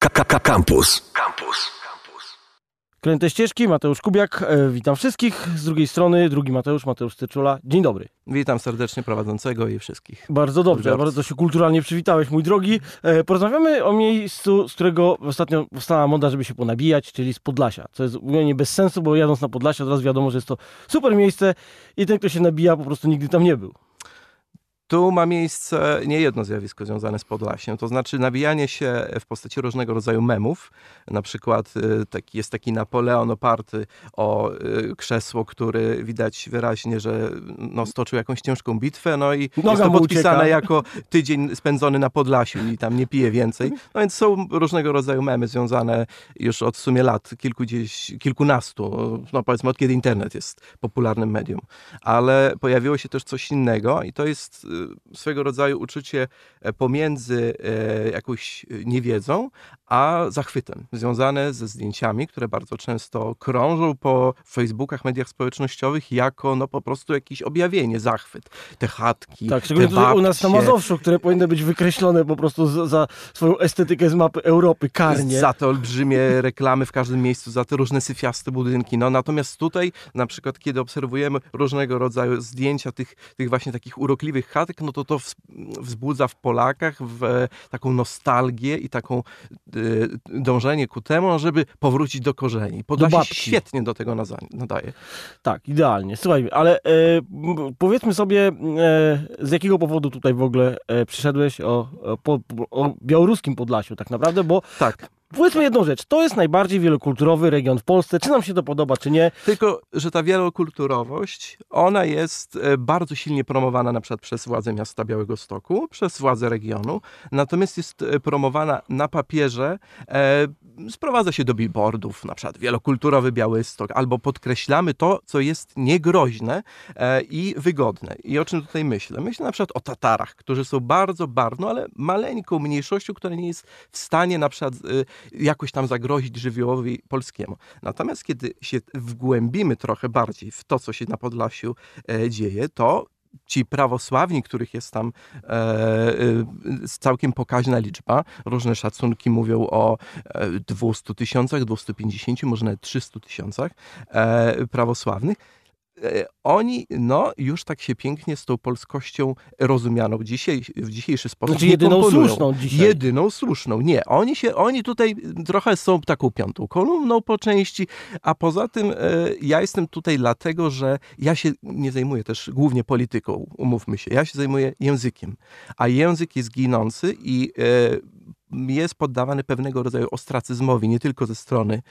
Campus. Campus. Kręte ścieżki, Mateusz Kubiak, e, witam wszystkich. Z drugiej strony drugi Mateusz, Mateusz Styczula. Dzień dobry. Witam serdecznie prowadzącego i wszystkich. Bardzo dobrze, bardzo się kulturalnie przywitałeś, mój drogi. E, porozmawiamy o miejscu, z którego ostatnio powstała moda, żeby się ponabijać, czyli z Podlasia. Co jest zupełnie bez sensu, bo jadąc na Podlasie od razu wiadomo, że jest to super miejsce i ten, kto się nabija, po prostu nigdy tam nie był. Tu ma miejsce nie jedno zjawisko związane z Podlasiem, to znaczy nawijanie się w postaci różnego rodzaju memów. Na przykład y, taki, jest taki Napoleon oparty o y, krzesło, który widać wyraźnie, że no, stoczył jakąś ciężką bitwę, no i Noga jest to podpisane ucieka. jako tydzień spędzony na Podlasiu i tam nie pije więcej. No więc są różnego rodzaju memy związane już od w sumie lat, kilkunastu, no powiedzmy od kiedy internet jest popularnym medium. Ale pojawiło się też coś innego i to jest y, swego rodzaju uczucie e, pomiędzy e, jakąś niewiedzą, a zachwytem, związane ze zdjęciami, które bardzo często krążą po Facebookach, mediach społecznościowych jako no po prostu jakieś objawienie, zachwyt. Te chatki, Tak, szczególnie te tutaj u nas na Mazowszu, które powinny być wykreślone po prostu za, za swoją estetykę z mapy Europy, karnie. Za te olbrzymie reklamy w każdym miejscu, za te różne syfiaste budynki. No natomiast tutaj, na przykład, kiedy obserwujemy różnego rodzaju zdjęcia tych, tych właśnie takich urokliwych no to to wzbudza w Polakach w taką nostalgię i taką Y, dążenie ku temu, żeby powrócić do korzeni. Podlasie do świetnie do tego nadaje. Tak, idealnie. Słuchaj, ale e, powiedzmy sobie, e, z jakiego powodu tutaj w ogóle e, przyszedłeś o, o, o białoruskim Podlasiu tak naprawdę, bo tak. Powiedzmy jedną rzecz, to jest najbardziej wielokulturowy region w Polsce, czy nam się to podoba, czy nie. Tylko, że ta wielokulturowość, ona jest e, bardzo silnie promowana na przykład przez władze miasta Białego Stoku, przez władze regionu, natomiast jest e, promowana na papierze, e, sprowadza się do billboardów, na przykład wielokulturowy Białystok, albo podkreślamy to, co jest niegroźne e, i wygodne. I o czym tutaj myślę? Myślę na przykład o Tatarach, którzy są bardzo barwną, ale maleńką mniejszością, która nie jest w stanie na przykład e, jakoś tam zagrozić żywiołowi polskiemu. Natomiast kiedy się wgłębimy trochę bardziej w to, co się na Podlasiu e, dzieje, to ci prawosławni, których jest tam e, e, całkiem pokaźna liczba. Różne szacunki mówią o 200 tysiącach, 250, może nawet 300 tysiącach e, prawosławnych E, oni no, już tak się pięknie z tą polskością rozumianą dzisiaj, w dzisiejszy sposób znaczy jedyną komponują. słuszną dzisiaj. Jedyną słuszną. Nie, oni, się, oni tutaj trochę są taką piątą kolumną po części, a poza tym e, ja jestem tutaj dlatego, że ja się nie zajmuję też głównie polityką, umówmy się, ja się zajmuję językiem, a język jest ginący i e, jest poddawany pewnego rodzaju ostracyzmowi, nie tylko ze strony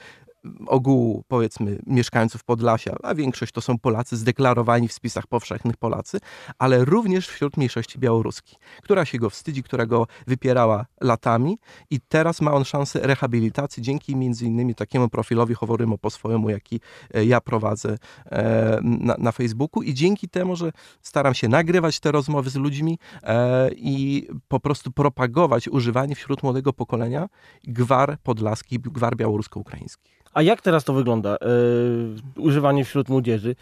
ogółu, powiedzmy, mieszkańców Podlasia, a większość to są Polacy zdeklarowani w spisach powszechnych Polacy, ale również wśród mniejszości białoruskiej, która się go wstydzi, która go wypierała latami i teraz ma on szansę rehabilitacji dzięki między innymi takiemu profilowi Howorymo po swojemu, jaki e, ja prowadzę e, na, na Facebooku i dzięki temu, że staram się nagrywać te rozmowy z ludźmi e, i po prostu propagować używanie wśród młodego pokolenia gwar podlaskich, gwar białorusko-ukraińskich. A jak teraz to wygląda, yy, używanie wśród młodzieży?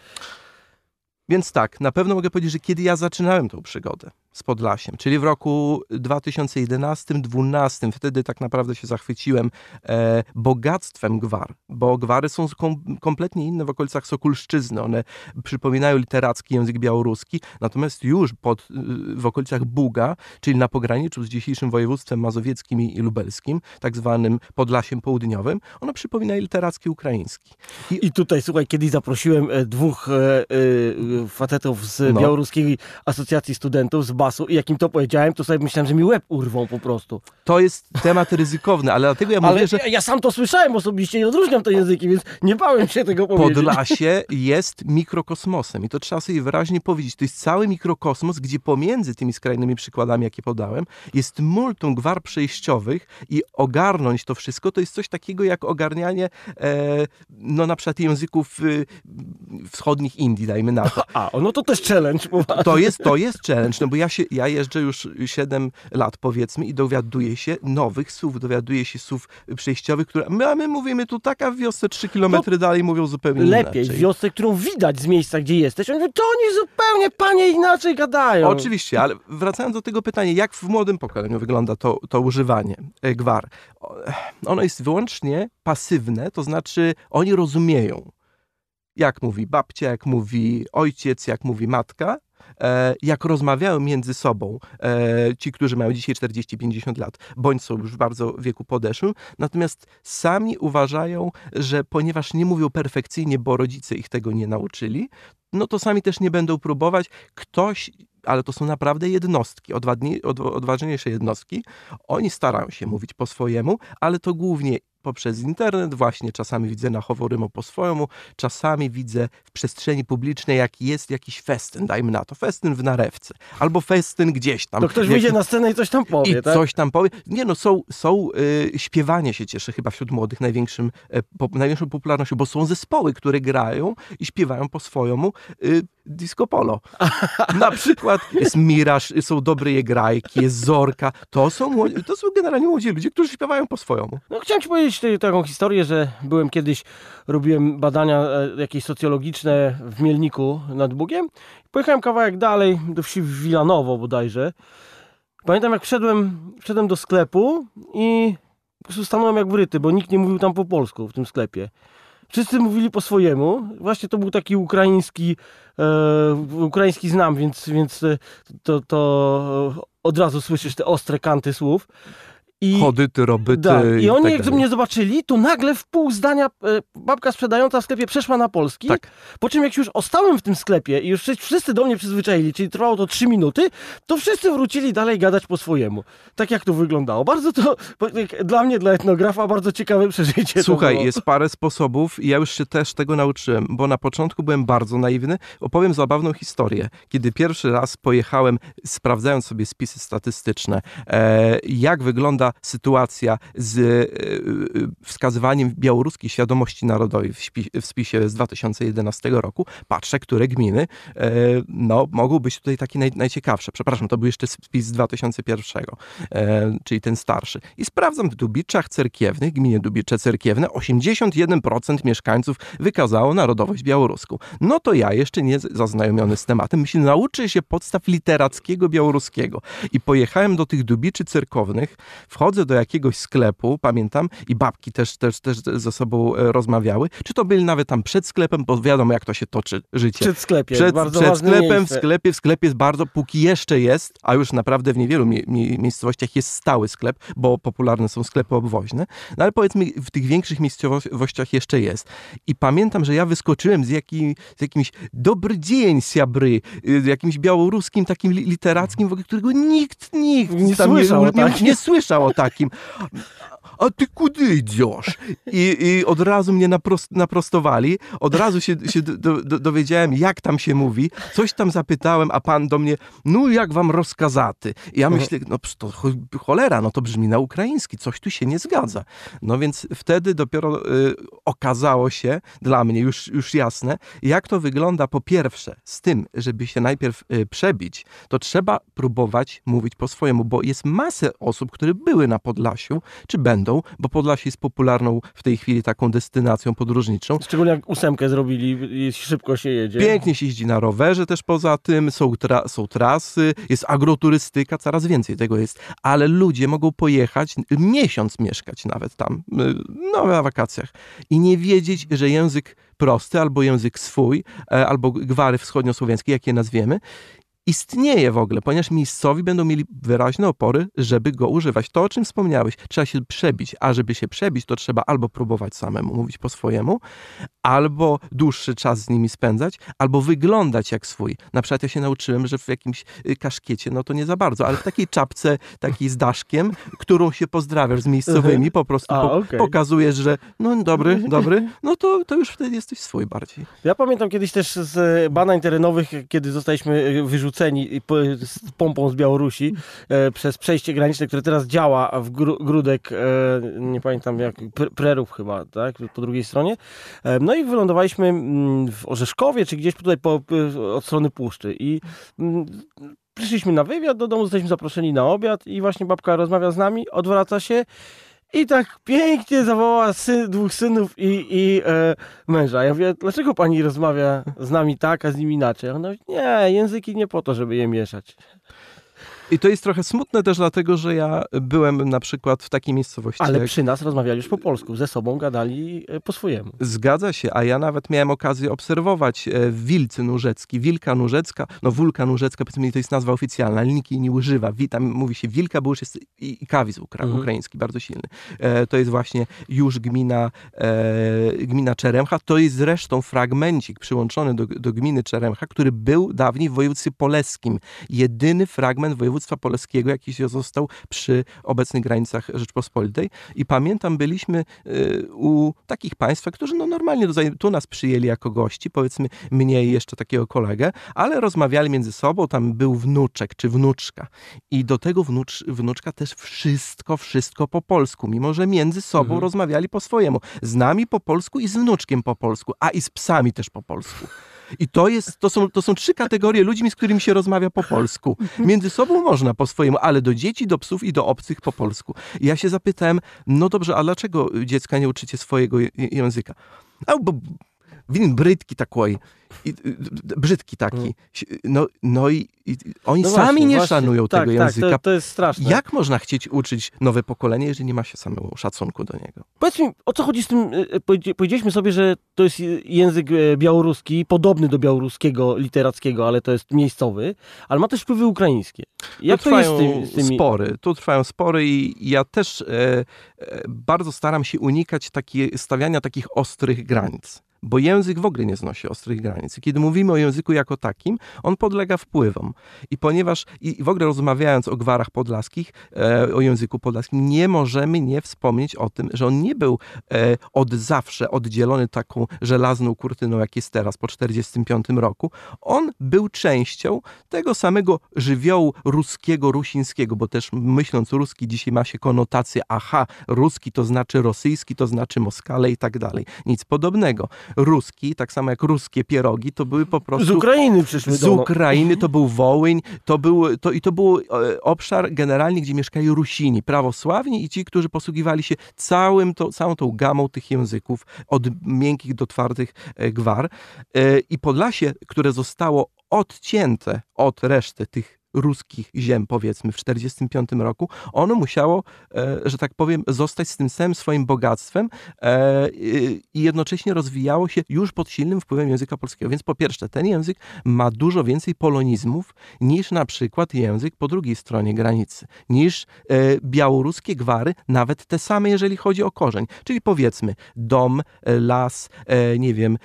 Więc tak, na pewno mogę powiedzieć, że kiedy ja zaczynałem tą przygodę, z Podlasiem, czyli w roku 2011-2012. Wtedy tak naprawdę się zachwyciłem e, bogactwem gwar, bo gwary są kom, kompletnie inne w okolicach Sokulszczyzny. One przypominają literacki język białoruski, natomiast już pod, w okolicach Buga, czyli na pograniczu z dzisiejszym województwem mazowieckim i lubelskim, tak zwanym Podlasiem Południowym, one przypominają literacki ukraiński. I, I tutaj, słuchaj, kiedyś zaprosiłem e, dwóch e, e, facetów z no. Białoruskiej Asocjacji Studentów, z basu i jak im to powiedziałem, to sobie myślałem, że mi łeb urwą po prostu. To jest temat ryzykowny, ale dlatego ja mówię, ale że... Ja, ja sam to słyszałem osobiście i odróżniam te języki, więc nie bałem się tego powiedzieć. Podlasie jest mikrokosmosem i to trzeba sobie wyraźnie powiedzieć. To jest cały mikrokosmos, gdzie pomiędzy tymi skrajnymi przykładami, jakie podałem, jest multum gwar przejściowych i ogarnąć to wszystko, to jest coś takiego jak ogarnianie e, no na przykład języków y, wschodnich Indii, dajmy na to. A, no to też challenge. To jest, to jest challenge, no bo ja ja, się, ja jeżdżę już 7 lat powiedzmy i dowiaduję się nowych słów, dowiaduję się słów przejściowych, które my, a my mówimy tu taka w wiosce 3 kilometry dalej mówią zupełnie Lepiej, w inaczej. wiosce, którą widać z miejsca, gdzie jesteś. Oni mówią, to oni zupełnie, panie, inaczej gadają. Oczywiście, ale wracając do tego pytania, jak w młodym pokoleniu wygląda to, to używanie e, gwar? O, Ono jest wyłącznie pasywne, to znaczy oni rozumieją, jak mówi babcia, jak mówi ojciec, jak mówi matka, e, jak rozmawiają między sobą e, ci, którzy mają dzisiaj 40-50 lat, bądź są już w bardzo wieku podeszłym, natomiast sami uważają, że ponieważ nie mówią perfekcyjnie, bo rodzice ich tego nie nauczyli, no to sami też nie będą próbować. Ktoś, ale to są naprawdę jednostki, odważniejsze jednostki, oni starają się mówić po swojemu, ale to głównie poprzez internet, właśnie czasami widzę na Howorymo po swojemu, czasami widzę w przestrzeni publicznej, jak jest jakiś festyn, dajmy na to, festyn w narewce, albo festyn gdzieś tam. To ktoś Jak- wyjdzie na scenę i coś tam powie, i tak? coś tam powie. Nie no, są, są y, śpiewanie się cieszy chyba wśród młodych największym, e, po, największą popularnością, bo są zespoły, które grają i śpiewają po swojemu y, disco polo. Na przykład jest Miraż, są Dobre Jegrajki, jest Zorka. To są, to są generalnie młodzi ludzie, którzy śpiewają po swojemu. No, chciałem ci powiedzieć taką historię, że byłem kiedyś, robiłem badania e, jakieś socjologiczne w Mielniku nad Bugiem. Pojechałem kawałek dalej, do wsi Wilanowo bodajże. Pamiętam jak wszedłem, wszedłem do sklepu i po prostu stanąłem jak wryty, bo nikt nie mówił tam po polsku w tym sklepie. Wszyscy mówili po swojemu. Właśnie to był taki ukraiński, e, ukraiński znam, więc, więc e, to, to od razu słyszysz te ostre kanty słów. I, Chody, ty, robyty tak. I oni tak jak mnie zobaczyli, to nagle w pół zdania e, babka sprzedająca w sklepie przeszła na polski. Tak. Po czym jak już ostałem w tym sklepie i już wszyscy- do mnie przyzwyczaili, czyli trwało to trzy minuty, to wszyscy wrócili dalej gadać po swojemu. Tak jak to wyglądało. Bardzo to, dla mnie, dla etnografa, bardzo ciekawe przeżycie. Słuchaj, jest parę sposobów i ja już się też tego nauczyłem, bo na początku byłem bardzo naiwny. Opowiem zabawną historię. Kiedy pierwszy raz pojechałem, sprawdzając sobie spisy statystyczne, e, jak wygląda sytuacja z e, e, wskazywaniem białoruskiej świadomości narodowej w, w spisie z 2011 roku, patrzę, które gminy e, no, mogą być tutaj takie naj, najciekawsze. Przepraszam, to był jeszcze spis z 2001, e, czyli ten starszy. I sprawdzam w Dubiczach Cerkiewnych, gminie Dubicze Cerkiewne, 81% mieszkańców wykazało narodowość białoruską. No to ja, jeszcze nie zaznajomiony z tematem, myślę, nauczę się podstaw literackiego białoruskiego. I pojechałem do tych Dubiczy Cerkownych, wchodzę do jakiegoś sklepu, pamiętam, i babki też, też, też ze sobą e, rozmawiały, czy to byli nawet tam przed sklepem, bo wiadomo, jak to się toczy życie Przed sklepiem. przed, bardzo przed sklepem, w miejsce. sklepie, w sklepie jest bardzo, póki jeszcze jest, a już naprawdę w niewielu mie, mie, miejscowościach jest stały sklep, bo popularne są sklepy obwoźne, no ale powiedzmy w tych większych miejscowościach jeszcze jest. I pamiętam, że ja wyskoczyłem z, jakim, z jakimś dobry dzień, siabry, y, jakimś białoruskim takim li- literackim, w ogóle, którego nikt, nikt Nie słyszał nie, nie, takim. nie słyszał takim. A ty kudy idziesz? I, i od razu mnie naprost, naprostowali, od razu się, się do, do, dowiedziałem, jak tam się mówi, coś tam zapytałem, a pan do mnie, no jak wam rozkazaty? I ja myślę, no to cho- cholera, no to brzmi na ukraiński, coś tu się nie zgadza. No więc wtedy dopiero y, okazało się dla mnie już, już jasne, jak to wygląda po pierwsze z tym, żeby się najpierw y, przebić, to trzeba próbować mówić po swojemu, bo jest masę osób, które były na Podlasiu, czy będą, bo Podlasie jest popularną w tej chwili taką destynacją podróżniczą. Szczególnie jak ósemkę zrobili szybko się jedzie. Pięknie się jeździ na rowerze też poza tym, są, tra są trasy, jest agroturystyka, coraz więcej tego jest, ale ludzie mogą pojechać, miesiąc mieszkać nawet tam, y, no na wakacjach i nie wiedzieć, że język prosty albo język swój, e, albo gwary wschodniosłowiańskie, jak je nazwiemy, istnieje w ogóle, ponieważ miejscowi będą mieli wyraźne opory, żeby go używać. To, o czym wspomniałeś, trzeba się przebić, a żeby się przebić, to trzeba albo próbować samemu mówić po swojemu, albo dłuższy czas z nimi spędzać, albo wyglądać jak swój. Na przykład ja się nauczyłem, że w jakimś y, kaszkiecie, no to nie za bardzo, ale w takiej czapce, takiej z daszkiem, którą się pozdrawiasz z miejscowymi, po prostu A, po, okej. pokazujesz, że no dobry, dobry, no to, to już wtedy jesteś swój bardziej. Ja pamiętam kiedyś też z badań terenowych, kiedy zostaliśmy wyrzuceni po- z pompą z Białorusi e, przez przejście graniczne, które teraz działa w Gru, Grudek, e, nie pamiętam jak, Pr- Prerów chyba, tak, po drugiej stronie. E, no i wylądowaliśmy mm, w Orzeszkowie, czy gdzieś tutaj po, od strony Puszczy i mm, przyszliśmy na wywiad do domu, zostaliśmy zaproszeni na obiad i właśnie babka rozmawia z nami, odwraca się i tak pięknie zawołała syn, dwóch synów i, i e, męża. Ja mówię, dlaczego pani rozmawia z nami tak, a z nim inaczej? Ona mówi, nie, języki nie po to, żeby je mieszać. I to jest trochę smutne też dlatego, że ja byłem na przykład w takiej miejscowości. Ale jak... przy nas rozmawiali już po polsku, ze sobą gadali e, po swojemu. Zgadza się, a ja nawet miałem okazję obserwować e, Wilcy Nurzecki, Wilka Nurzecka, no Wulka Nurzecka, powiedzmy to jest nazwa oficjalna, nikt jej nie używa. Tam mówi się Wilka, bo już jest i, i kawis ukra, Mhm. ukraiński, bardzo silny. E, to jest właśnie już gmina, e, gmina Czeremcha. To jest zresztą fragmencik przyłączony do, do gminy Czeremcha, który był dawniej w województwie polskim. Jedyny fragment województwa polskiego, jaki się został przy obecnych granicach Rzeczpospolitej. I pamiętam, byliśmy y, u takich państwa, którzy no normalnie tutaj, tu nas przyjęli jako gości, powiedzmy mnie i jeszcze takiego kolegę, ale rozmawiali między sobą, tam był wnuczek czy wnuczka. I do tego wnucz, wnuczka też wszystko, wszystko po polsku, mimo że między sobą Mhm. rozmawiali po swojemu. Z nami po polsku i z wnuczkiem po polsku, a i z psami też po polsku. I to, jest, to, są, to są trzy kategorie ludźmi, z którymi się rozmawia po polsku. Między sobą można po swojemu, ale do dzieci, do psów i do obcych po polsku. I ja się zapytałem, no dobrze, a dlaczego dziecka nie uczycie swojego je- języka? A bo win brytki takiej, i, y, brzydki taki. No, no i, i oni No sami właśnie, nie właśnie. szanują tak, tego tak, języka. To, to jest straszne. Jak można chcieć uczyć nowe pokolenie, jeżeli nie ma się samego szacunku do niego? Powiedz mi, o co chodzi z tym, powiedzie- powiedzieliśmy sobie, że to jest je- język białoruski, podobny do białoruskiego literackiego, ale to jest miejscowy, ale ma też wpływy ukraińskie. Jak tu to jest trwają z, tym, z tymi... spory. Tu trwają spory i ja też e, e, bardzo staram się unikać stawiania takich ostrych granic. Bo język w ogóle nie znosi ostrych granic. Kiedy mówimy o języku jako takim, on podlega wpływom. I ponieważ, i w ogóle rozmawiając o gwarach podlaskich, e, o języku podlaskim, nie możemy nie wspomnieć o tym, że on nie był e, od zawsze oddzielony taką żelazną kurtyną, jak jest teraz po 1945 roku. On był częścią tego samego żywiołu ruskiego, rusińskiego, bo też myśląc ruski dzisiaj ma się konotację, aha, ruski to znaczy rosyjski, to znaczy Moskale i tak dalej. Nic podobnego. Ruski, tak samo jak ruskie pierogi, to były po prostu... Z Ukrainy przyszły Z nas. Ukrainy to był Wołyń, to był, to, i to był e, obszar generalnie, gdzie mieszkali Rusini, prawosławni i ci, którzy posługiwali się całym to, całą tą gamą tych języków, od miękkich do twardych e, gwar. E, I Podlasie, które zostało odcięte od reszty tych ruskich ziem, powiedzmy, w 1945 roku, ono musiało, e, że tak powiem, zostać z tym samym swoim bogactwem e, i jednocześnie rozwijało się już pod silnym wpływem języka polskiego. Więc po pierwsze, ten język ma dużo więcej polonizmów niż na przykład język po drugiej stronie granicy, niż e, białoruskie gwary, nawet te same, jeżeli chodzi o korzeń. Czyli powiedzmy, dom, las, nie wiem,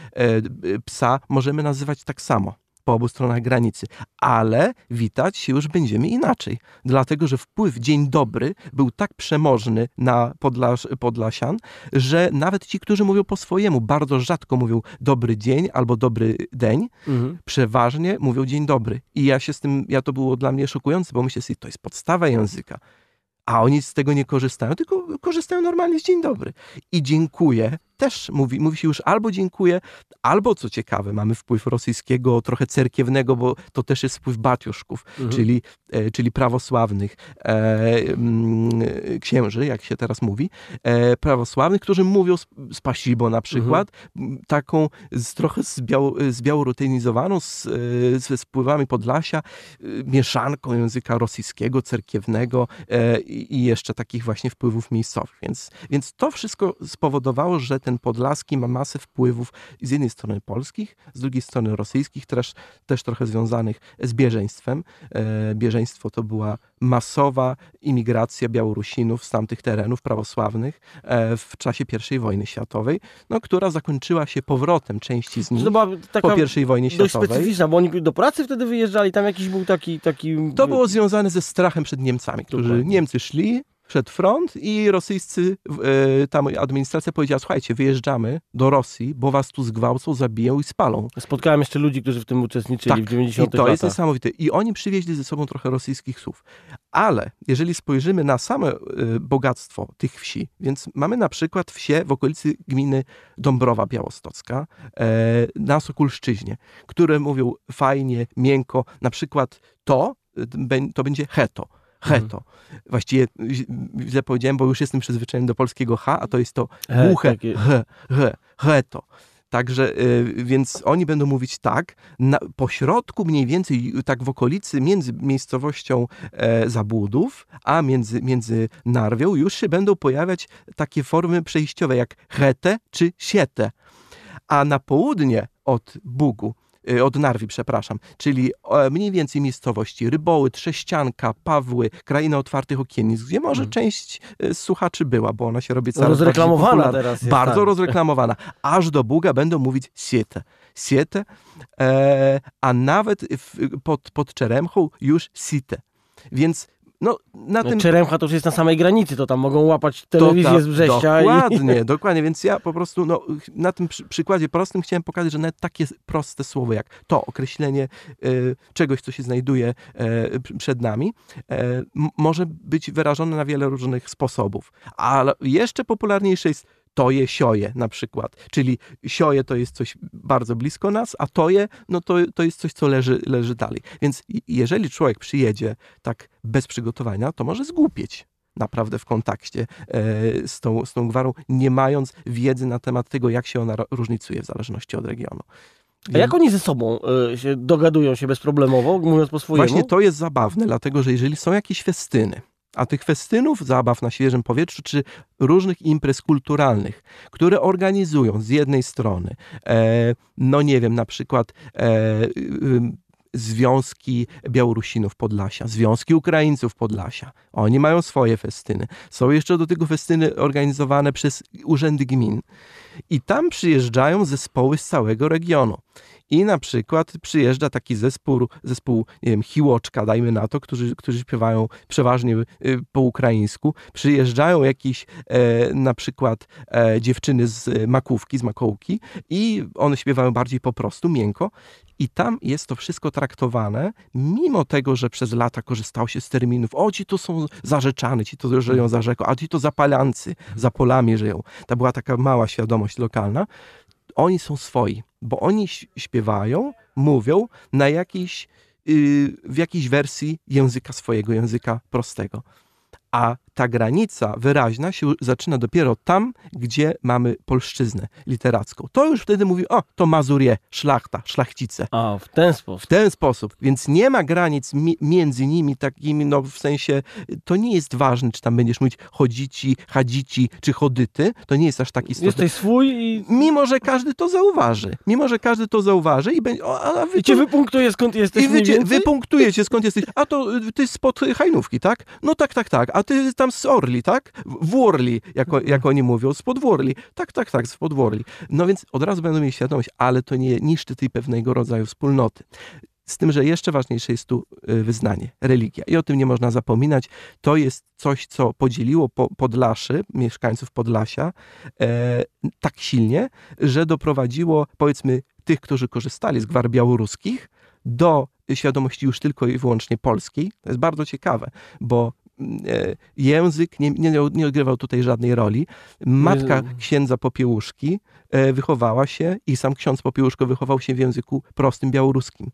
psa możemy nazywać tak samo po obu stronach granicy, ale witać się już będziemy inaczej, dlatego że wpływ dzień dobry był tak przemożny na Podlas Podlasian, że nawet ci, którzy mówią po swojemu, bardzo rzadko mówią dobry dzień albo dobry dzień, Mhm. przeważnie mówią dzień dobry. I ja się z tym, ja to było dla mnie szokujące, bo myślę sobie, to jest podstawa języka. A oni z tego nie korzystają, tylko korzystają normalnie z dzień dobry. I dziękuję też mówi, mówi się już albo dziękuję, albo co ciekawe, mamy wpływ rosyjskiego, trochę cerkiewnego, bo to też jest wpływ batiuszków, Mhm. czyli, czyli prawosławnych e, mm, księży, jak się teraz mówi, e, prawosławnych, którzy mówią z, Pasibo na przykład, m, taką z, trochę zbiał, zbiałorutynizowaną, z, e, ze wpływami Podlasia, e, mieszanką języka rosyjskiego, cerkiewnego e, i jeszcze takich właśnie wpływów miejscowych. Więc, więc to wszystko spowodowało, że ten podlaski ma masę wpływów z jednej strony polskich, z drugiej strony rosyjskich, też, też trochę związanych z bieżeństwem. E, To była masowa imigracja Białorusinów z tamtych terenów prawosławnych e, w czasie I wojny światowej, no, która zakończyła się powrotem części z nich To po I wojnie światowej. specyficzna, bo oni do pracy wtedy wyjeżdżali, tam jakiś był taki... taki To było związane ze strachem przed Niemcami, którzy. Niemcy szli przed front i rosyjscy, e, tam administracja powiedziała, słuchajcie, wyjeżdżamy do Rosji, bo was tu zgwałcą, zabiją i spalą. Spotkałem jeszcze ludzi, którzy w tym uczestniczyli w 90 Tak. I to jest latach. niesamowite. I oni przywieźli ze sobą trochę rosyjskich słów. Ale jeżeli spojrzymy na same e, bogactwo tych wsi, więc mamy na przykład wsie w okolicy gminy Dąbrowa Białostocka e, na Sokulszczyźnie, które mówią fajnie, miękko, na przykład to, to będzie heto. Heto. Właściwie ź- źle powiedziałem, bo już jestem przyzwyczajony do polskiego H, a to jest to He, głuche takie- he, he, heto. Także, y, więc oni będą mówić tak, na, po środku mniej więcej, tak w okolicy, między miejscowością e, Zabłudów, a między, między Narwią już się będą pojawiać takie formy przejściowe jak hete czy siete. A na południe od Bugu, y, od Narwi, przepraszam, czyli e, mniej więcej miejscowości Ryboły, Trześcianka, Pawły, Kraina Otwartych Okiennic, gdzie może Mhm. część e, słuchaczy była, bo ona się robi coraz Rozreklamowana teraz jest. Bardzo tak. rozreklamowana. Aż do Buga będą mówić siete. Siete, e, a nawet w, pod, pod Czeremchą już site. Więc no, na tym Czeremcha to już jest na samej granicy, to tam mogą łapać telewizję ta- z Brześcia i... Dokładnie, dokładnie. Więc ja po prostu no, na tym przy, przykładzie prostym chciałem pokazać, że nawet takie proste słowo jak to określenie e, czegoś, co się znajduje e, przed nami, e, może być wyrażone na wiele różnych sposobów. Ale jeszcze popularniejsze jest toje, sioje na przykład. Czyli sioje to jest coś bardzo blisko nas, a toje, no to, to jest coś, co leży, leży dalej. Więc jeżeli człowiek przyjedzie tak bez przygotowania, to może zgłupieć naprawdę w kontakcie e, z tą, z tą gwarą, nie mając wiedzy na temat tego, jak się ona różnicuje w zależności od regionu. A jak oni ze sobą y, się dogadują się bezproblemowo, mówiąc po swojemu? Właśnie to jest zabawne, dlatego że jeżeli są jakieś festyny, a tych festynów, zabaw na świeżym powietrzu, czy różnych imprez kulturalnych, które organizują z jednej strony, e, no nie wiem, na przykład e, y, Związki Białorusinów Podlasia, Związki Ukraińców Podlasia. Oni mają swoje festyny. Są jeszcze do tego festyny organizowane przez urzędy gmin. I tam przyjeżdżają zespoły z całego regionu. I na przykład przyjeżdża taki zespół, zespół nie wiem, Hiłoczka, dajmy na to, którzy, którzy śpiewają przeważnie y, po ukraińsku. Przyjeżdżają jakieś e, na przykład e, dziewczyny z e, Makówki, z Makołki i one śpiewają bardziej po prostu, miękko. I tam jest to wszystko traktowane, mimo tego, że przez lata korzystało się z terminów, o ci to są zarzeczany, ci to żyją za rzeką, a ci to zapalancy, za polami żyją. To była taka mała świadomość lokalna. Oni są swoi, bo oni śpiewają, mówią na jakiejś, yy, w jakiejś wersji języka swojego, języka prostego. A ta granica wyraźna się zaczyna dopiero tam, gdzie mamy polszczyznę literacką. To już wtedy mówi, o, to Mazurie, szlachta, szlachcice. A, w ten W sposób. ten sposób, więc nie ma granic mi między nimi takimi, no w sensie, to nie jest ważne, czy tam będziesz mówić chodzici, chadzici, czy chodyty, to nie jest aż tak istotne. Jesteś swój i, Mimo, że każdy to zauważy. Mimo, że każdy to zauważy i będzie, o, a wy i cię wypunktuje skąd jesteś i wy, mniej cię- skąd jesteś. A to y, ty spod Hajnówki, tak? No tak, tak, tak. A ty tam z Orli, tak? W w Orli, jak, oni mówią, spod Worli. Tak, tak, tak, spod Worli. No więc od razu będą mieli świadomość, ale to nie niszczy tej pewnego rodzaju wspólnoty. Z tym, że jeszcze ważniejsze jest tu y, wyznanie, religia. I o tym nie można zapominać. To jest coś, co podzieliło po, Podlaszy, mieszkańców Podlasia, e, tak silnie, że doprowadziło, powiedzmy, tych, którzy korzystali z gwar białoruskich, do świadomości już tylko i wyłącznie polskiej. To jest bardzo ciekawe, bo język nie, nie, nie odgrywał tutaj żadnej roli. Matka księdza Popiełuszki e, wychowała się i sam ksiądz Popiełuszko wychował się w języku prostym białoruskim.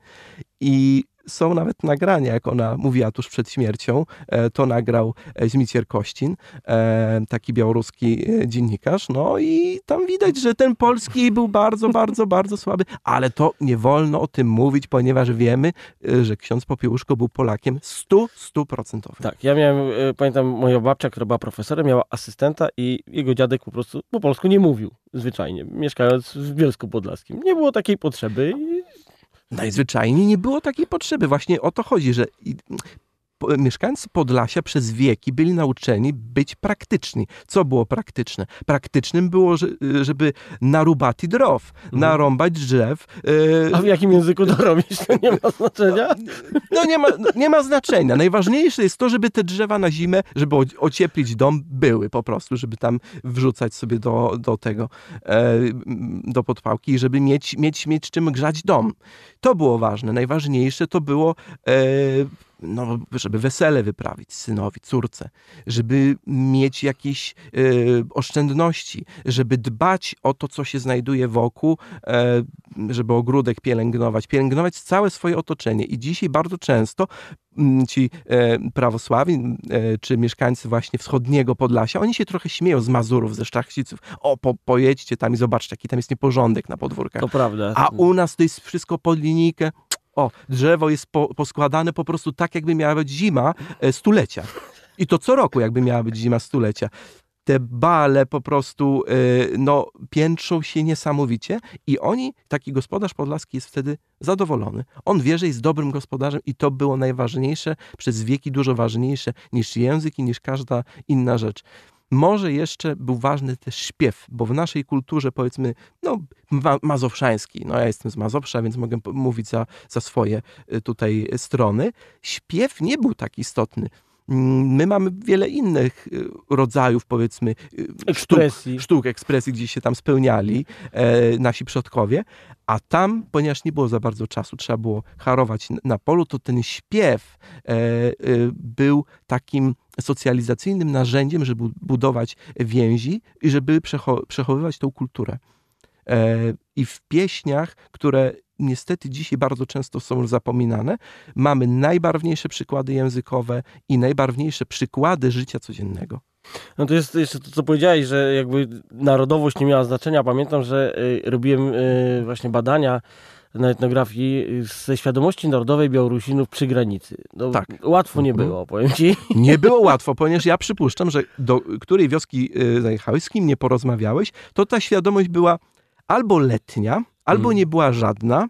I są nawet nagrania, jak ona mówiła tuż przed śmiercią. E, To nagrał e, Zmicjer Kościn, e, taki białoruski dziennikarz. No i tam widać, że ten polski był bardzo, bardzo, bardzo słaby, ale to nie wolno o tym mówić, ponieważ wiemy, że ksiądz Popiełuszko był Polakiem stu, stuprocentowym. Tak, ja miałem, pamiętam, moja babcia, która była profesorem, miała asystenta i jego dziadek po prostu po polsku nie mówił zwyczajnie, mieszkając w Bielsku Podlaskim. Nie było takiej potrzeby Najzwyczajniej nie było takiej potrzeby. Właśnie o to chodzi, że mieszkańcy Podlasia przez wieki byli nauczeni być praktyczni. Co było praktyczne? Praktycznym było, że, żeby narubati drow, narąbać drzew. e, A w jakim języku to robisz, to nie ma znaczenia. No nie ma, nie ma znaczenia. Najważniejsze jest to, żeby te drzewa na zimę, żeby ocieplić dom, były po prostu, żeby tam wrzucać sobie do, do tego, e, do podpałki i żeby mieć, mieć, mieć czym grzać dom. To było ważne. Najważniejsze to było e, no, żeby wesele wyprawić synowi, córce, żeby mieć jakieś y, oszczędności, żeby dbać o to, co się znajduje wokół, e, żeby ogródek pielęgnować, pielęgnować całe swoje otoczenie. I dzisiaj bardzo często mm, ci e, prawosławi, e, czy mieszkańcy właśnie wschodniego Podlasia, oni się trochę śmieją z Mazurów, ze szlachciców. O, po, pojedźcie tam i zobaczcie, jaki tam jest nieporządek na podwórkach. To prawda. A u nas to jest wszystko pod linijkę. O, drzewo jest po, poskładane po prostu tak, jakby miała być zima e, stulecia. I to co roku, jakby miała być zima stulecia. Te bale po prostu e, no, piętrzą się niesamowicie i oni, taki gospodarz podlaski jest wtedy zadowolony. On wie, że jest dobrym gospodarzem i to było najważniejsze, przez wieki dużo ważniejsze niż język i niż każda inna rzecz. Może jeszcze był ważny też śpiew, bo w naszej kulturze, powiedzmy, no, ma mazowszańskiej, no ja jestem z Mazowsza, więc mogę mówić za, za swoje y, tutaj strony, śpiew nie był tak istotny. Mm, My mamy wiele innych y, rodzajów, powiedzmy, y, Ekspresji. Sztuk, sztuk ekspresji, gdzie się tam spełniali e, nasi przodkowie, a tam, ponieważ nie było za bardzo czasu, trzeba było harować na polu, to ten śpiew e, e, był takim socjalizacyjnym narzędziem, żeby budować więzi i żeby przecho- przechowywać tą kulturę. E, I w pieśniach, które niestety dzisiaj bardzo często są zapominane, mamy najbarwniejsze przykłady językowe i najbarwniejsze przykłady życia codziennego. No to jest jeszcze to, co powiedziałeś, że jakby narodowość nie miała znaczenia. Pamiętam, że y, robiłem y, właśnie badania na etnografii y, ze świadomości narodowej Białorusinów przy granicy. No, Tak. Łatwo nie Mhm. było, powiem ci. Nie było łatwo, ponieważ ja przypuszczam, że do której wioski zajechałeś, z kim nie porozmawiałeś, to ta świadomość była albo letnia, albo Mm. nie była żadna,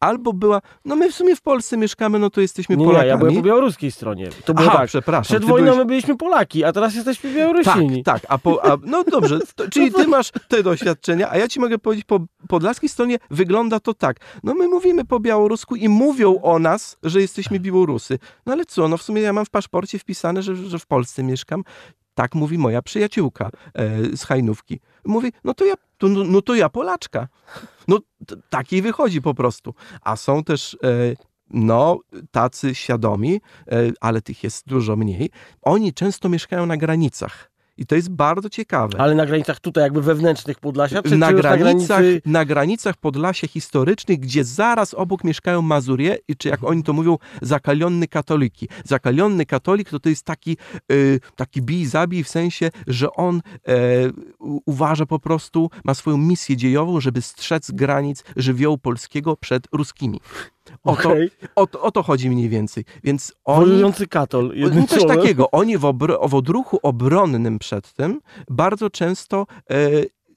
albo była, no my w sumie w Polsce mieszkamy, no to jesteśmy Nie, nie, Polakami. ja byłem po białoruskiej stronie. To było Aha, tak. przepraszam. Przed wojną byłeś- my byliśmy Polaki, a teraz jesteśmy Tak, Białorusini. tak, a, po, a no dobrze, to, czyli ty masz te doświadczenia, a ja ci mogę powiedzieć, po podlaskiej stronie wygląda to tak. No my mówimy po białorusku i mówią o nas, że jesteśmy Białorusy. No ale co, no w sumie ja mam w paszporcie wpisane, że, że w Polsce mieszkam. Tak mówi moja przyjaciółka e, z Hajnówki. Mówi, no to ja, to, no, no to ja Polaczka. No takiej wychodzi po prostu. A są też e, no, tacy świadomi, e, ale tych jest dużo mniej. Oni często mieszkają na granicach. I to jest bardzo ciekawe. Ale na granicach tutaj jakby wewnętrznych Podlasia, czy, na, czy już na granicach, granicy... na granicach Podlasia historycznych, gdzie zaraz obok mieszkają Mazurie, i czy jak oni to mówią, zakaliony katoliki. Zakaliony katolik to to jest taki, y, taki bij, zabij w sensie, że on e, uważa po prostu, ma swoją misję dziejową, żeby strzec granic żywiołu polskiego przed ruskimi. O to, Okej. o, to, o to chodzi mniej więcej. Więc oni... Katol, jednym No, Coś takiego. Oni w, obro, w odruchu obronnym przed tym bardzo często e,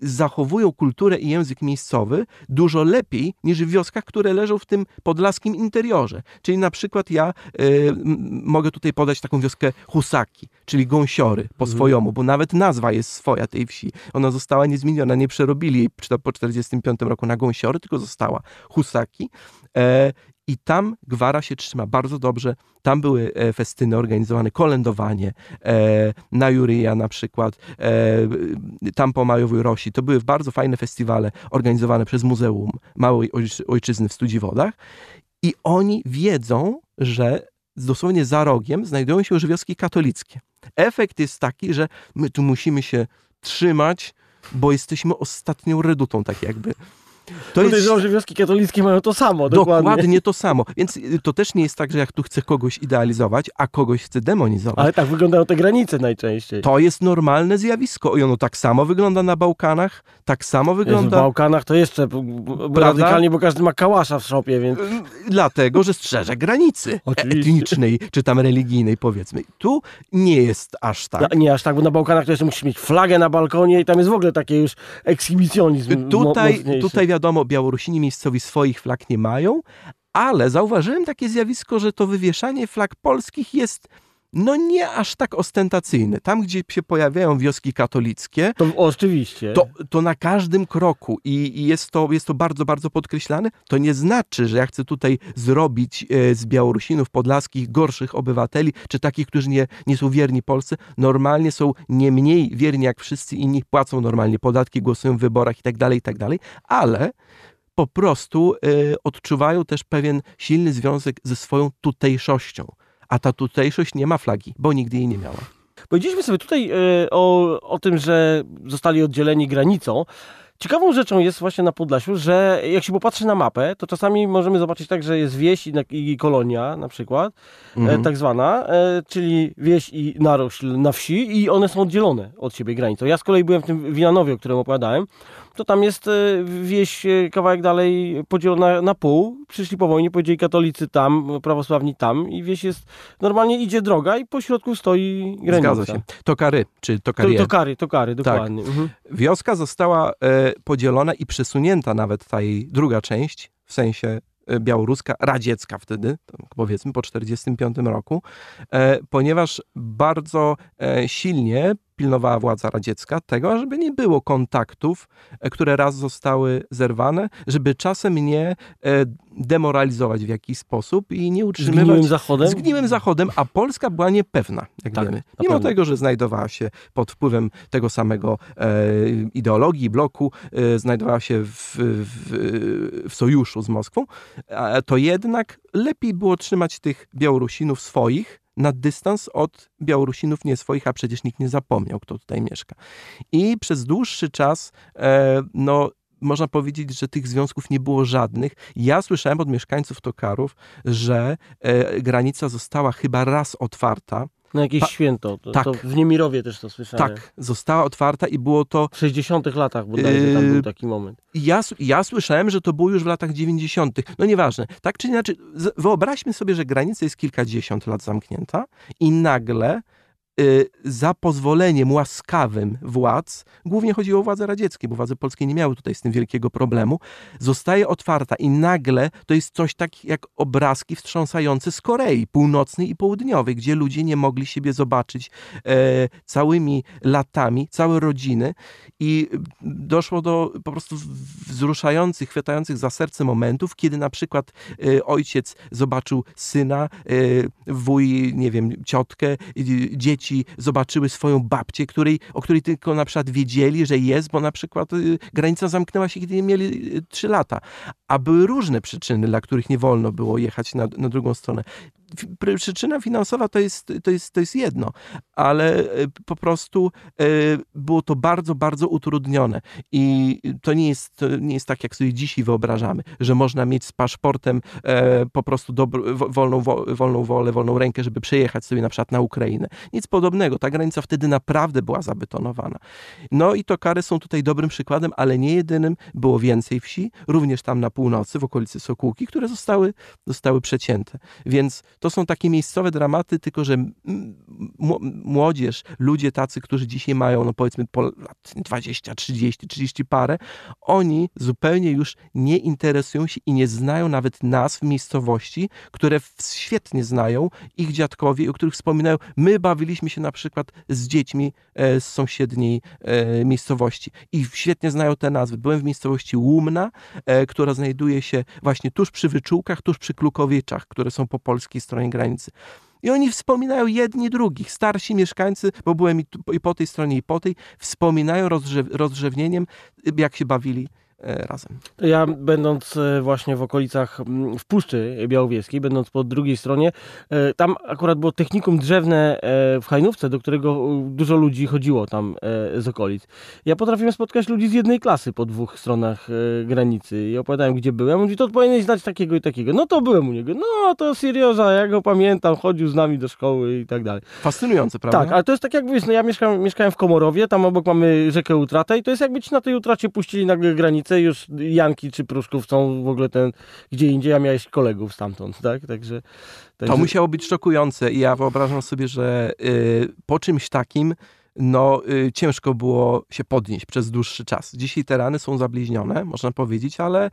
zachowują kulturę i język miejscowy dużo lepiej niż w wioskach, które leżą w tym podlaskim interiorze. Czyli na przykład ja m, mogę tutaj podać taką wioskę Husaki, czyli gąsiory po Mhm. swojemu, bo nawet nazwa jest swoja tej wsi. Ona została niezmieniona, nie przerobili jej po 45 roku na gąsiory, tylko została Husaki. E, i tam gwara się trzyma bardzo dobrze. Tam były e, festyny organizowane, kolędowanie e, na Juryja na przykład, e, tam po Majowej Rosi. To były bardzo fajne festiwale organizowane przez Muzeum Małej Ojczy- Ojczyzny w Studziwodach. I oni wiedzą, że dosłownie za rogiem znajdują się już wioski katolickie. Efekt jest taki, że my tu musimy się trzymać, bo jesteśmy ostatnią redutą, tak jakby. To Podejrzewam, że wioski katolickie mają to samo, dokładnie. Dokładnie to samo. Więc y, to też nie jest tak, że jak tu chcę kogoś idealizować, a kogoś chcę demonizować. Ale tak wyglądają te granice najczęściej. To jest normalne zjawisko. I ono tak samo wygląda na Bałkanach, tak samo Jezu, w wygląda. Bałkanach to jeszcze b- radykalnie, bo każdy ma kałasza w szopie, więc... Ym, Dlatego, że strzeże granicy Oczywiście. etnicznej, czy tam religijnej, powiedzmy. Tu nie jest aż tak. Ja, nie aż tak, bo na Bałkanach to jeszcze musisz mieć flagę na balkonie i tam jest w ogóle takie już ekshibicjonizm Tutaj, tutaj wiadomo, Białorusini miejscowi swoich flag nie mają, ale zauważyłem takie zjawisko, że to wywieszanie flag polskich jest no nie aż tak ostentacyjne. Tam, gdzie się pojawiają wioski katolickie, To oczywiście. to, to na każdym kroku i, i jest, to, jest to bardzo, bardzo podkreślane. To nie znaczy, że ja chcę tutaj zrobić e, z Białorusinów podlaskich gorszych obywateli, czy takich, którzy nie, nie są wierni Polsce. Normalnie są nie mniej wierni jak wszyscy inni, płacą normalnie podatki, głosują w wyborach i tak dalej, i tak dalej, ale po prostu e, odczuwają też pewien silny związek ze swoją tutejszością. A ta tutejszość nie ma flagi, bo nigdy jej nie miała. Powiedzieliśmy sobie tutaj e, o, o tym, że zostali oddzieleni granicą. Ciekawą rzeczą jest właśnie na Podlasiu, że jak się popatrzy na mapę, to czasami możemy zobaczyć tak, że jest wieś i, i kolonia na przykład, Mhm. e, tak zwana, e, czyli wieś i narośl na wsi i one są oddzielone od siebie granicą. Ja z kolei byłem w tym Wilanowie, o którym opowiadałem, to tam jest e, wieś e, kawałek dalej podzielona na pół. Przyszli po wojnie, powiedzieli katolicy tam, prawosławni tam i wieś jest, normalnie idzie droga i po środku stoi granica. Zgadza się. Tokary, czy To, Tokarie. to kary, to kary, dokładnie. Mhm. Wioska została e, podzielona i przesunięta nawet ta jej druga część, w sensie białoruska, radziecka wtedy, powiedzmy po 1945 roku, ponieważ bardzo silnie pilnowała władza radziecka tego, żeby nie było kontaktów, e, które raz zostały zerwane, żeby czasem nie e, demoralizować w jakiś sposób i nie utrzymywać Zgniłym zachodem? Zgniłym zachodem, a Polska była niepewna, jak Tak, wiemy. Mimo pewno. tego, że znajdowała się pod wpływem tego samego e, ideologii, bloku, e, znajdowała się w, w, w sojuszu z Moskwą, a, to jednak lepiej było trzymać tych Białorusinów swoich na dystans od Białorusinów nie swoich, a przecież nikt nie zapomniał, kto tutaj mieszka. I przez dłuższy czas, e, no, można powiedzieć, że tych związków nie było żadnych. Ja słyszałem od mieszkańców Tokarów, że e, granica została chyba raz otwarta. Na jakieś Pa- święto. To, tak. to w Niemirowie też to słyszałem. Tak, została otwarta i było to. W 60 latach bodajże tam Yy, był taki moment. Ja, ja słyszałem, że to było już w latach 90. No nieważne. Tak czy inaczej, wyobraźmy sobie, że granica jest kilkadziesiąt lat zamknięta i nagle. Y, Za pozwoleniem łaskawym władz, głównie chodziło o władze radzieckie, bo władze polskie nie miały tutaj z tym wielkiego problemu, zostaje otwarta i nagle to jest coś tak jak obrazki wstrząsające z Korei Północnej i Południowej, gdzie ludzie nie mogli siebie zobaczyć e, całymi latami, całe rodziny i doszło do po prostu wzruszających, chwytających za serce momentów, kiedy na przykład e, ojciec zobaczył syna, e, wuj, nie wiem, ciotkę, e, dzieci zobaczyły swoją babcię, której, o której tylko na przykład wiedzieli, że jest, bo na przykład e, granica zamknęła się, kiedy mieli e, trzy lata. A były różne przyczyny, dla których nie wolno było jechać na, na drugą stronę. Przyczyna finansowa to jest, to, jest, to jest jedno, ale e, po prostu e, było to bardzo, bardzo utrudnione. I to nie jest, to nie jest tak, jak sobie dzisiaj wyobrażamy, że można mieć z paszportem e, po prostu dobro, wo- wolną, wo, wolną wolę, wolną rękę, żeby przejechać sobie na przykład na Ukrainę. Nic podobnego. Ta granica wtedy naprawdę była zabetonowana. No i Tokary są tutaj dobrym przykładem, ale nie jedynym. Było więcej wsi, również tam na północy, w okolicy Sokółki, które zostały, zostały przecięte. Więc to są takie miejscowe dramaty, tylko że młodzież, ludzie tacy, którzy dzisiaj mają, no powiedzmy, po lat 20, 30, 30 parę, oni zupełnie już nie interesują się i nie znają nawet nazw miejscowości, które świetnie znają ich dziadkowie, o których wspominają. My bawiliśmy się na przykład z dziećmi e, z sąsiedniej e, miejscowości i świetnie znają te nazwy. Byłem w miejscowości Łumna, e, która znajduje się właśnie tuż przy Wyczółkach, tuż przy Klukowiczach, które są po polskiej stronie granicy. I oni wspominają jedni drugich. Starsi mieszkańcy, bo byłem i, po tej stronie, i po tej, wspominają rozrzew, rozrzewnieniem, jak się bawili razem. To Ja będąc e, właśnie w okolicach w Puszczy Białowieskiej, będąc po drugiej stronie, e, tam akurat było technikum drzewne e, w Hajnówce, do którego e, dużo ludzi chodziło tam e, z okolic. Ja potrafiłem spotkać ludzi z jednej klasy po dwóch stronach e, granicy i opowiadałem, gdzie byłem. Mówi, to powinieneś znać takiego i takiego. No to byłem u niego. No to Serioza, ja go pamiętam, chodził z nami do szkoły i tak dalej. Fascynujące, prawda? Tak, ale to jest tak jak wiesz, no ja mieszkam, mieszkałem w Komorowie, tam obok mamy rzekę Utratę i to jest jakby ci na tej Utracie puścili nagle granicę i już Janki czy Pruszków są w ogóle ten gdzie indziej, a miałeś kolegów stamtąd, tak? Także... To także musiało być szokujące i ja wyobrażam sobie, że y, po czymś takim no, y, ciężko było się podnieść przez dłuższy czas. Dzisiaj te rany są zabliźnione, można powiedzieć, ale y,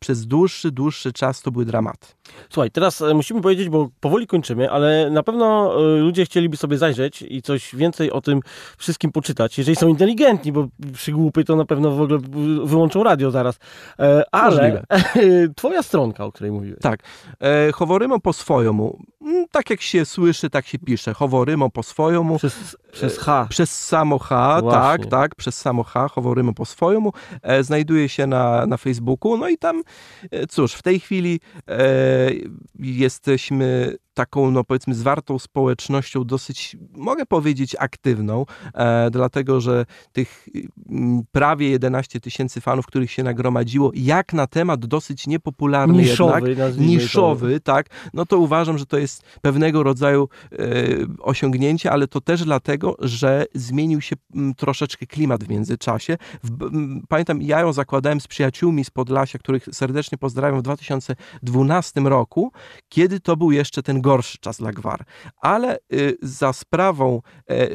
przez dłuższy, dłuższy czas to były dramaty. Słuchaj, teraz e, musimy powiedzieć, bo powoli kończymy, ale na pewno e, ludzie chcieliby sobie zajrzeć i coś więcej o tym wszystkim poczytać, jeżeli są inteligentni, bo przygłupy to na pewno w ogóle wyłączą radio zaraz. E, Ale twoja stronka, o której mówiłeś. Tak. E, Howorymo po swojemu. Mm, Tak jak się słyszy, tak się pisze. Howorymo po swojemu. Przez, przez H. Przez samo H, Właśnie. tak, tak, przez samo H, Howorymo po swojemu, e, znajduje się na, na Facebooku, no i tam, e, cóż, w tej chwili e, jesteśmy taką, no powiedzmy, zwartą społecznością, dosyć, mogę powiedzieć, aktywną, e, dlatego że tych prawie 11 tysięcy fanów, których się nagromadziło, jak na temat dosyć niepopularny Niszowy, jednak, nazwijmy to. niszowy, tak, no to uważam, że to jest pewnego rodzaju e, osiągnięcie, ale to też dlatego, że zmienił się mm, troszeczkę klimat w międzyczasie. Pamiętam, ja ją zakładałem z przyjaciółmi z Podlasia, których serdecznie pozdrawiam w 2012 roku, kiedy to był jeszcze ten gorszy czas dla gwar. Ale y, za sprawą e,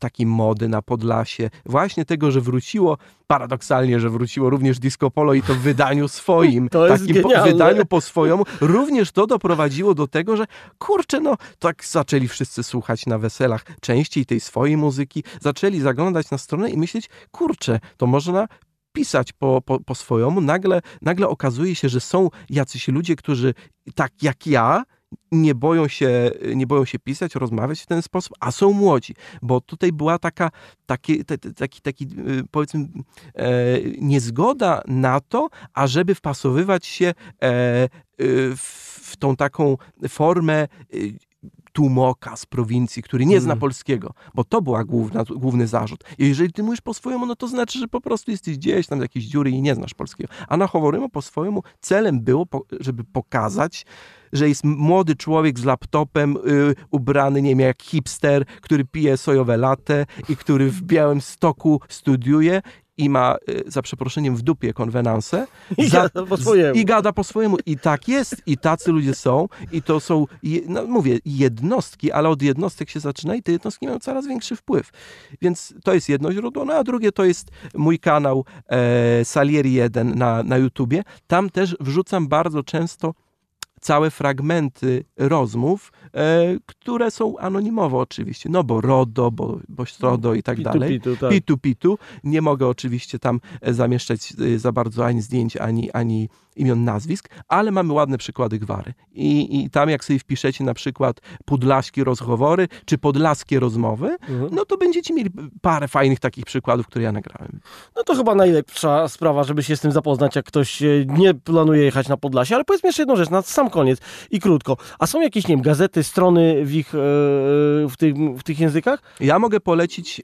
takiej mody na Podlasie, właśnie tego, że wróciło, paradoksalnie, że wróciło również disco polo i to w wydaniu swoim, To takim po, wydaniu po swojemu, również to doprowadziło do tego, że kurczę, no tak zaczęli wszyscy słuchać na weselach częściej tej swojej muzyki, zaczęli zaglądać na stronę i myśleć, kurczę, to można pisać po, po, po swojemu. Nagle, nagle okazuje się, że są jacyś ludzie, którzy tak jak ja, nie boją, się, nie boją się pisać, rozmawiać w ten sposób, a są młodzi, bo tutaj była taka, taki, taki, taki y, powiedzmy e, niezgoda na to, ażeby wpasowywać się e, y, w, w tą taką formę y, tłumoka z prowincji, który nie zna Mm. polskiego, bo to była główna, główny zarzut. I jeżeli ty mówisz po swojemu, no to znaczy, że po prostu jesteś gdzieś tam jakieś dziury i nie znasz polskiego. A na Howorymo po swojemu celem było, żeby pokazać, że jest młody człowiek z laptopem y, ubrany, nie wiem, jak hipster, który pije sojowe latte i który w białym stoku studiuje i ma, y, za przeproszeniem, w dupie konwenansę. I Za- gada po swojemu. I gada po swojemu. I tak jest. I tacy ludzie są. I to są, no mówię, jednostki, ale od jednostek się zaczyna i te jednostki mają coraz większy wpływ. Więc to jest jedno źródło. No a drugie to jest mój kanał e, Salieri 1 na, na YouTubie. Tam też wrzucam bardzo często całe fragmenty rozmów, e, które są anonimowo oczywiście. No bo RODO, bo, bo STRODO i tak Pitu, dalej. pitu, tak. Pitu, pitu. Nie mogę oczywiście tam e, zamieszczać e, za bardzo ani zdjęć, ani, ani imion, nazwisk, ale mamy ładne przykłady gwary. I, I tam jak sobie wpiszecie na przykład podlaskie rozchowory, czy podlaskie rozmowy, Mhm. no to będziecie mieli parę fajnych takich przykładów, które ja nagrałem. No to chyba najlepsza sprawa, żeby się z tym zapoznać, jak ktoś e, nie planuje jechać na Podlasie. Ale powiedz mi jeszcze jedną rzecz, na sam koniec i krótko. A są jakieś, nie wiem, gazety, strony w ich, e, w, tym, w tych językach? Ja mogę polecić e,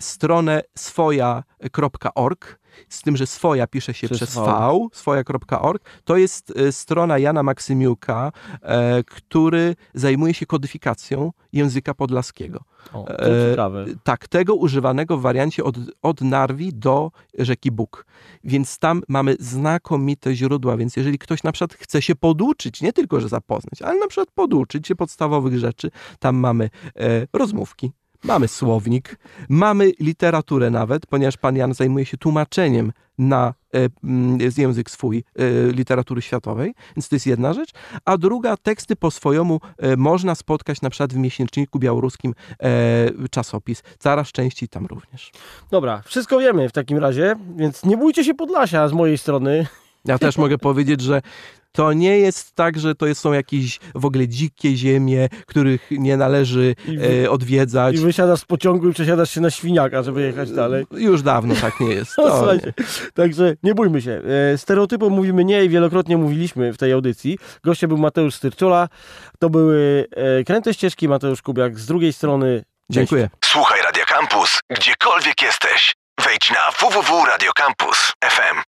stronę swoja.org, z tym, że swoja pisze się Przez przez, V. V, swoja.org. To jest e, strona Jana Maksymiuka, e, który zajmuje się kodyfikacją języka podlaskiego. O, to E, ciekawe. Tak, tego używanego w wariancie od, od Narwi do rzeki Bóg. Więc tam mamy znakomite źródła, więc jeżeli ktoś na przykład chce się poduczyć, nie tylko, że zapoznać, ale na przykład poduczyć się podstawowych rzeczy, tam mamy e, rozmówki, mamy słownik, mamy literaturę nawet, ponieważ pan Jan zajmuje się tłumaczeniem na e, język swój e, literatury światowej, więc to jest jedna rzecz, a druga, teksty po swojemu e, można spotkać na przykład w miesięczniku białoruskim czasopis. Coraz częściej tam również. Dobra, wszystko wiemy w takim razie, więc nie bójcie się Podlasia z mojej strony. Ja też mogę powiedzieć, że to nie jest tak, że to jest- są jakieś w ogóle dzikie ziemie, których nie należy wy, e, odwiedzać. I wysiadasz z pociągu i przesiadasz się na świniaka, żeby jechać dalej. Już dawno tak nie jest. No, To, słuchajcie, także nie bójmy się. E, Stereotypom mówimy nie i wielokrotnie mówiliśmy w tej audycji. Gościem był Mateusz Styrczula. To były e, Kręte Ścieżki, Mateusz Kubiak. Z drugiej strony... Dziękuję. Słuchaj Radio Campus, gdziekolwiek jesteś. Wejdź na www.radiocampus.fm.